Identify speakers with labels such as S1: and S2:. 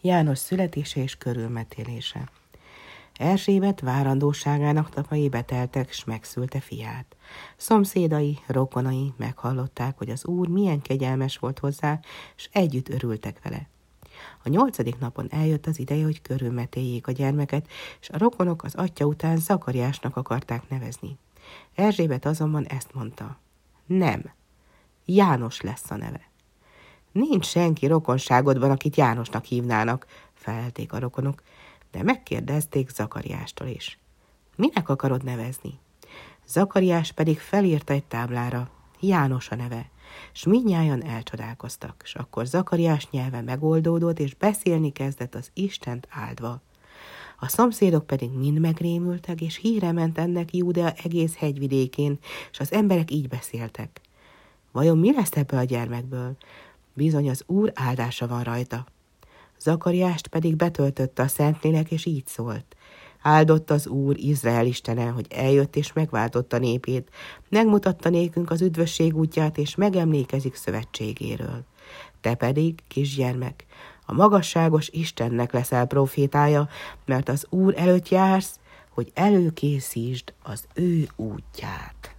S1: János születése és körülmetélése. Erzsébet várandóságának napjai beteltek, s megszülte fiát. Szomszédai, rokonai meghallották, hogy az úr milyen kegyelmes volt hozzá, és együtt örültek vele. A nyolcadik napon eljött az ideje, hogy körülmetéljék a gyermeket, és a rokonok az atya után Zakariásnak akarták nevezni. Erzsébet azonban ezt mondta. Nem, János lesz a neve. Nincs senki rokonságodban, akit Jánosnak hívnának, felelték a rokonok, de megkérdezték Zakariástól is. Minek akarod nevezni? Zakariás pedig felírta egy táblára, János a neve, s mindnyájan elcsodálkoztak, és akkor Zakariás nyelve megoldódott, és beszélni kezdett az Istent áldva. A szomszédok pedig mind megrémültek, és híre ment ennek Júdea egész hegyvidékén, és az emberek így beszéltek. Vajon mi lesz ebből a gyermekből? Bizony az Úr áldása van rajta. Zakariást pedig betöltötte a Szentlélek, és így szólt. Áldott az Úr, Izrael istene, hogy eljött és megváltotta népét, megmutatta nékünk az üdvösség útját, és megemlékezik szövetségéről. Te pedig, kisgyermek, a magasságos Istennek leszel profétája, mert az Úr előtt jársz, hogy előkészítsd az ő útját.